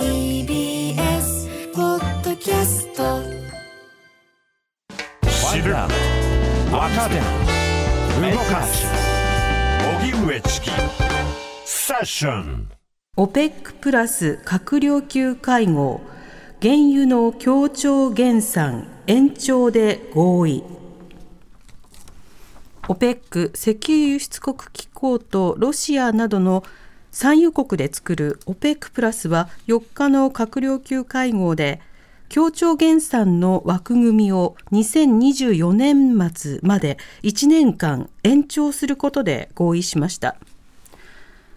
TBS ポッドキャスト。知る。若手動かす。荻上チキ。セッション。OPEC プラス閣僚級会合。原油の協調減産。延長で合意。OPEC 石油輸出国機構とロシアなどの産油国で作る OPEC プラスは4日の閣僚級会合で協調減産の枠組みを2024年末まで1年間延長することで合意しました。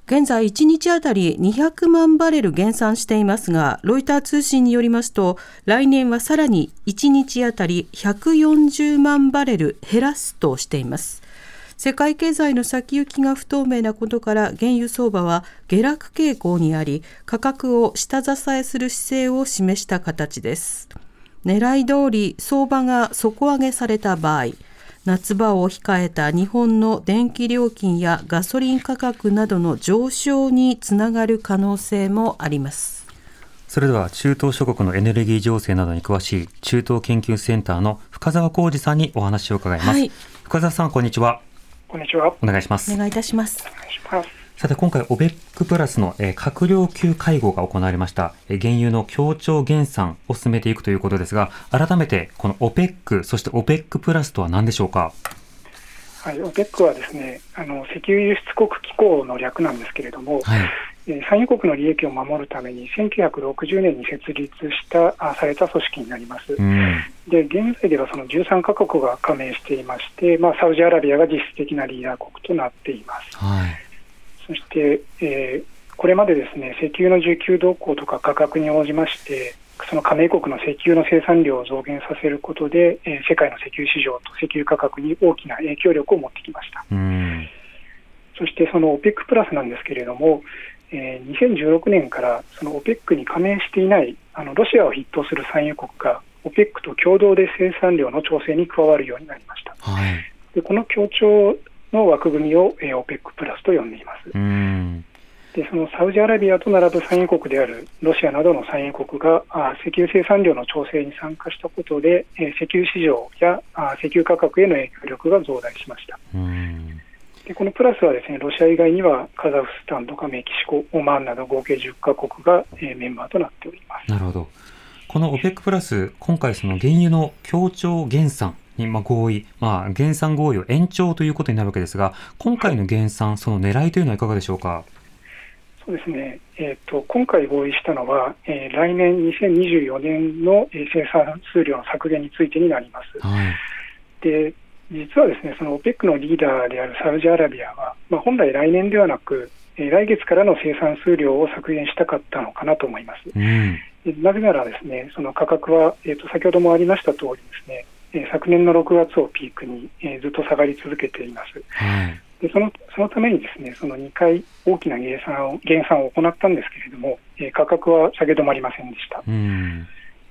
現在1日あたり200万バレル減産していますがロイター通信によりますと来年はさらに1日あたり140万バレル減らすとしています。世界経済の先行きが不透明なことから原油相場は下落傾向にあり価格を下支えする姿勢を示した形です。狙い通り相場が底上げされた場合夏場を控えた日本の電気料金やガソリン価格などの上昇につながる可能性もあります。それでは中東諸国のエネルギー情勢などに詳しい中東研究センターの深澤浩二さんにお話を伺います、はい、深澤さんこんにちはこんにちは。お願いします。お願いいたします。お願いします。さて、今回、オベックプラスの、えー、閣僚級会合が行われました、えー、原油の協調減産を進めていくということですが、改めて、このオペック、そしてオペックプラスとは何でしょうか？はい、オペックはですね、あの石油輸出国機構の略なんですけれども、はい、え産油国の利益を守るために1960年に設立したあされた組織になります、うん、で現在ではその13カ国が加盟していまして、まあ、サウジアラビアが実質的なリーダー国となっています、はい、そして、えー、これまでですね石油の需給動向とか価格に応じましてその加盟国の石油の生産量を増減させることで、えー、世界の石油市場と石油価格に大きな影響力を持ってきました。うん。そしてその OPEC プラスなんですけれども、えー、2016年からその OPEC に加盟していないあのロシアを筆頭する産油国が OPEC と共同で生産量の調整に加わるようになりました。はい、でこの協調の枠組みを、えー、OPEC プラスと呼んでいます。でそのサウジアラビアと並ぶ産油国であるロシアなどの産油国があ石油生産量の調整に参加したことで、えー、石油市場やあ石油価格への影響力が増大しました。でこのプラスはですねロシア以外にはカザフスタンとかメキシコ、オマーンなど合計10カ国が、えー、メンバーとなっておりますなるほど、この OPEC プラス、今回、その原油の協調減産にまあ合意、まあ、減産合意を延長ということになるわけですが、今回の減産、その狙いというのはいかがでしょうか？そうですね、えーと、今回合意したのは、えー、来年2024年の生産数量の削減についてになります。はい、で実はですねその OPEC のリーダーであるサウジアラビアは、まあ、本来来年ではなく、えー、来月からの生産数量を削減したかったのかなと思います。うん、なぜならですねその価格は、えーと、先ほどもありました通りですね、えー、昨年の6月をピークに、えー、ずっと下がり続けています。はいでそのそのためにですねその2回大きな減産を減産を行ったんですけれども、えー、価格は下げ止まりませんでした。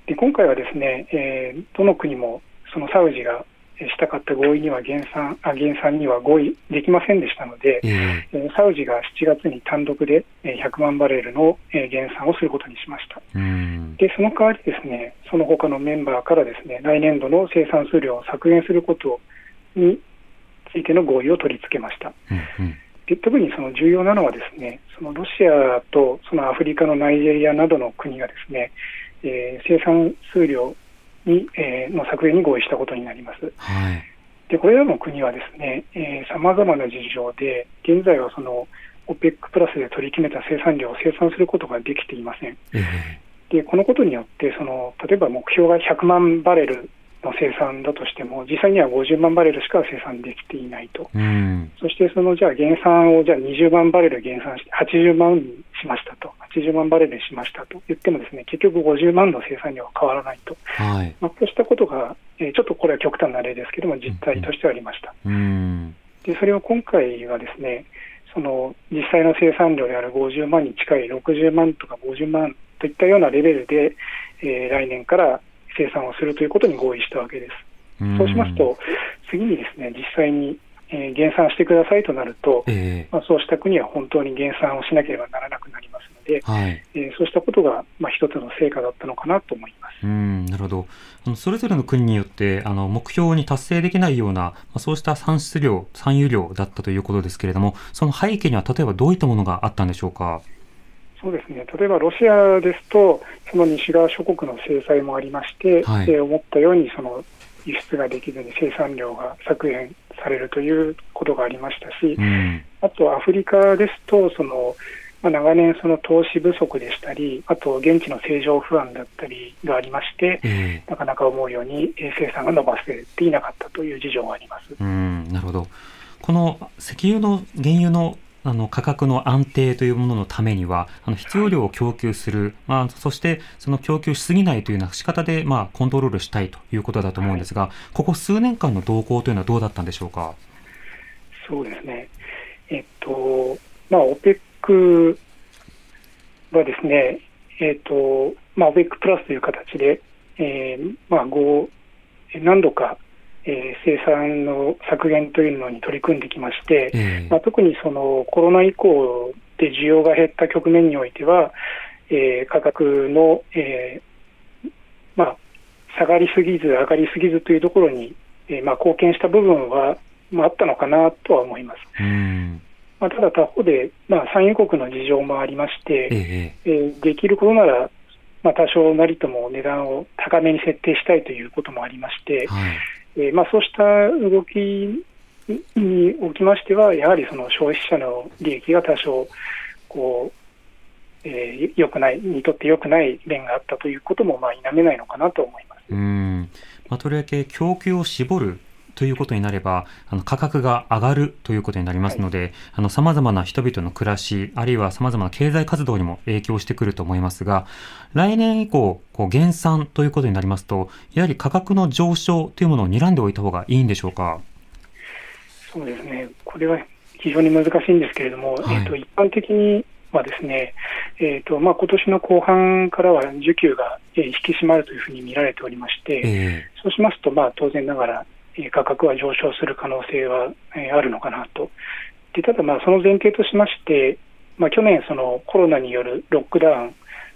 で今回はですね、えー、どの国もそのサウジがしたかった合意には減産あ減産には合意できませんでしたので、えー、サウジが7月に単独で100万バレルの減産をすることにしました。でその代わりですねその他のメンバーからですね来年度の生産数量を削減することについての合意を取り付けました。うんうんで特にその重要なのはですねそのロシアとそのアフリカのナイジェリアなどの国がですね、えー、生産数量に、えー、の削減に合意したことになります。はい、でこれらの国はですねさまざまな事情で現在はその OPEC プラスで取り決めた生産量を生産することができていません。えー、でこのことによってその例えば目標が100万バレルの生産だとしても、実際には50万バレルしか生産できていないと、うん、そしてそのじゃあ減産をじゃあ20万バレル減産して、80万にしましたと、80万バレルにしましたと言っても、ですね結局50万の生産量は変わらないと、はい、まあ、こうしたことが、えー、ちょっとこれは極端な例ですけれども、実態としてありました。うん、でそれを今回はですねその実際の生産量である50万に近い60万とか50万といったようなレベルで、えー、来年から生産をするということに合意したわけです。そうしますと、次にですね実際に、えー減産してくださいとなると、えまあ、そうした国は本当に減産をしなければならなくなります。ので、えはい。えーそうしたことが、まあ、一つの成果だったのかなと思います。うん、なるほど。あのそれぞれの国によって、あの、目標に達成できないような、まあ、そうした産出量、産油量だったということですけれども、その背景には例えばどういったものがあったんでしょうか？そうですね例えばロシアですと、その西側諸国の制裁もありまして、はいえー思ったようにその輸出ができずに生産量が削減されるということがありましたし、うん。あとアフリカですと、そのまあ、長年、その投資不足でしたり、あと現地の政情不安だったりがありまして、ええなかなか思うようにえー生産が伸ばせていなかったという事情があります。うん、なるほど。この石油の原油のあの価格の安定というもののためには、あの必要量を供給する、まあ、そしてその供給しすぎないというような仕方で、まあ、コントロールしたいということだと思うんですが、ここ数年間の動向というのはどうだったんでしょうか？そうですね。えっと、まあ、OPEC はですね、えっと、まあ、OPEC プラスという形で、えーまあ、ご何度か、えー生産の削減というのに取り組んできまして、ええまあ、特にそのコロナ以降で需要が減った局面においては、えー価格の、えーまあ、下がりすぎず、上がりすぎずというところに、えーまあ、貢献した部分は、まあ、あったのかなとは思います。うん。まあ、ただ他方で、まあ、産油国の事情もありまして、えええーできることなら、まあ、多少なりとも値段を高めに設定したいということもありまして、はい。えーまあ、そうした動きにおきましては、やはりその消費者の利益が多少こう、えー、良くない、にとって良くない面があったということも、まあ、否めないのかなと思います。うん。まあ、とりわけ供給を絞るということになれば、あの価格が上がるということになりますので、あの様々な人々の暮らし、あるいは様々な経済活動にも影響してくると思いますが、来年以降、こう減産ということになりますと、やはり価格の上昇というものを睨んでおいた方がいいんでしょうか？そうですね、これは非常に難しいんですけれども、はい。えー、と一般的にはですね、えーとまあ今年の後半からは需給が、えー引き締まるというふうに見られておりまして、えそうしますと、まあ、当然ながら、えー価格は上昇する可能性は、えーあるのかなと。でただ、まあ、その前提としまして、まあ、去年、そのコロナによるロックダウン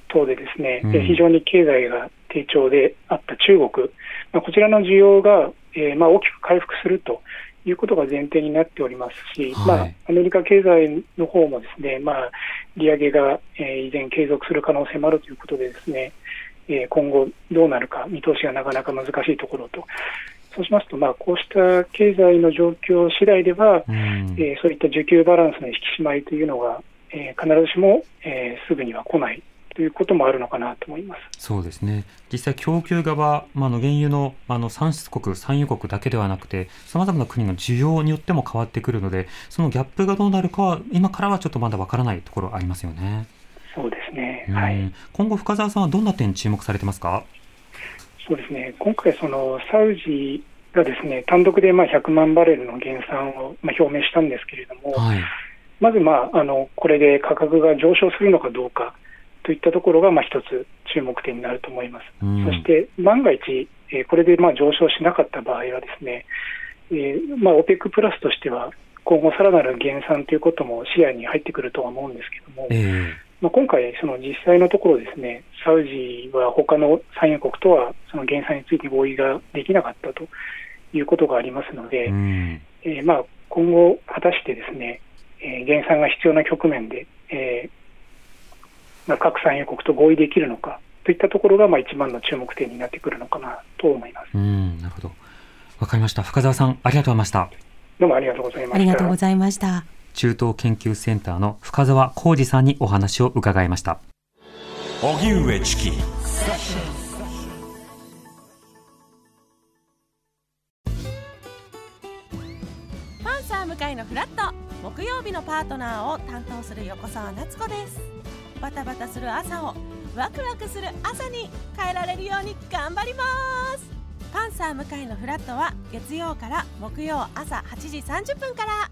等でですね、うんえー非常に経済が低調であった中国、まあ、こちらの需要が、えーまあ、大きく回復するということが前提になっておりますし、はいまあ、アメリカ経済の方もですね、まあ、利上げが、えー依然継続する可能性もあるということでですね、えー今後どうなるか見通しがなかなか難しいところと。そうしますと、まあ、こうした経済の状況次第では、うんえーそういった需給バランスの引き締まりというのが、えー必ずしも、えーすぐには来ないということもあるのかなと思います。そうですね。実際供給側、まあ、あの原油のあの産出国、産油国だけではなくて、様々な国の需要によっても変わってくるので、そのギャップがどうなるかは、今からはちょっとまだわからないところありますよね。そうですね。うんはい。今後、深澤さんはどんな点に注目されてますか？そうですね。今回、そのサウジがですね、単独でまあ100万バレルの減産をまあ表明したんですけれども、はい。まず、まあ、あのこれで価格が上昇するのかどうかといったところが、まあ、一つ注目点になると思います。うんそして、万が一、えーこれでまあ上昇しなかった場合はですね、えーまあ、OPEC プラスとしては、今後さらなる減産ということも視野に入ってくるとは思うんですけども、えまあ、今回、その実際のところですね、サウジは他の産油国とはその減産について合意ができなかったということがありますので、えうん。えーまあ、今後、果たしてですね、えー減産が必要な局面で、えーまあ、各産油国と合意できるのかといったところが、まあ、一番の注目点になってくるのかなと思います。うん、なるほど。わかりました。深澤さん、ありがとうございました。どうもありがとうございました。ありがとうございました。中東研究センターの深澤浩二さんにお話を伺いました。荻上チキ。パンサー向かいのフラット。木曜日のパートナーを担当する横澤夏子です。バタバタする朝をワクワクする朝に変えられるように頑張ります。パンサー向かいのフラットは月曜から木曜朝8時30分から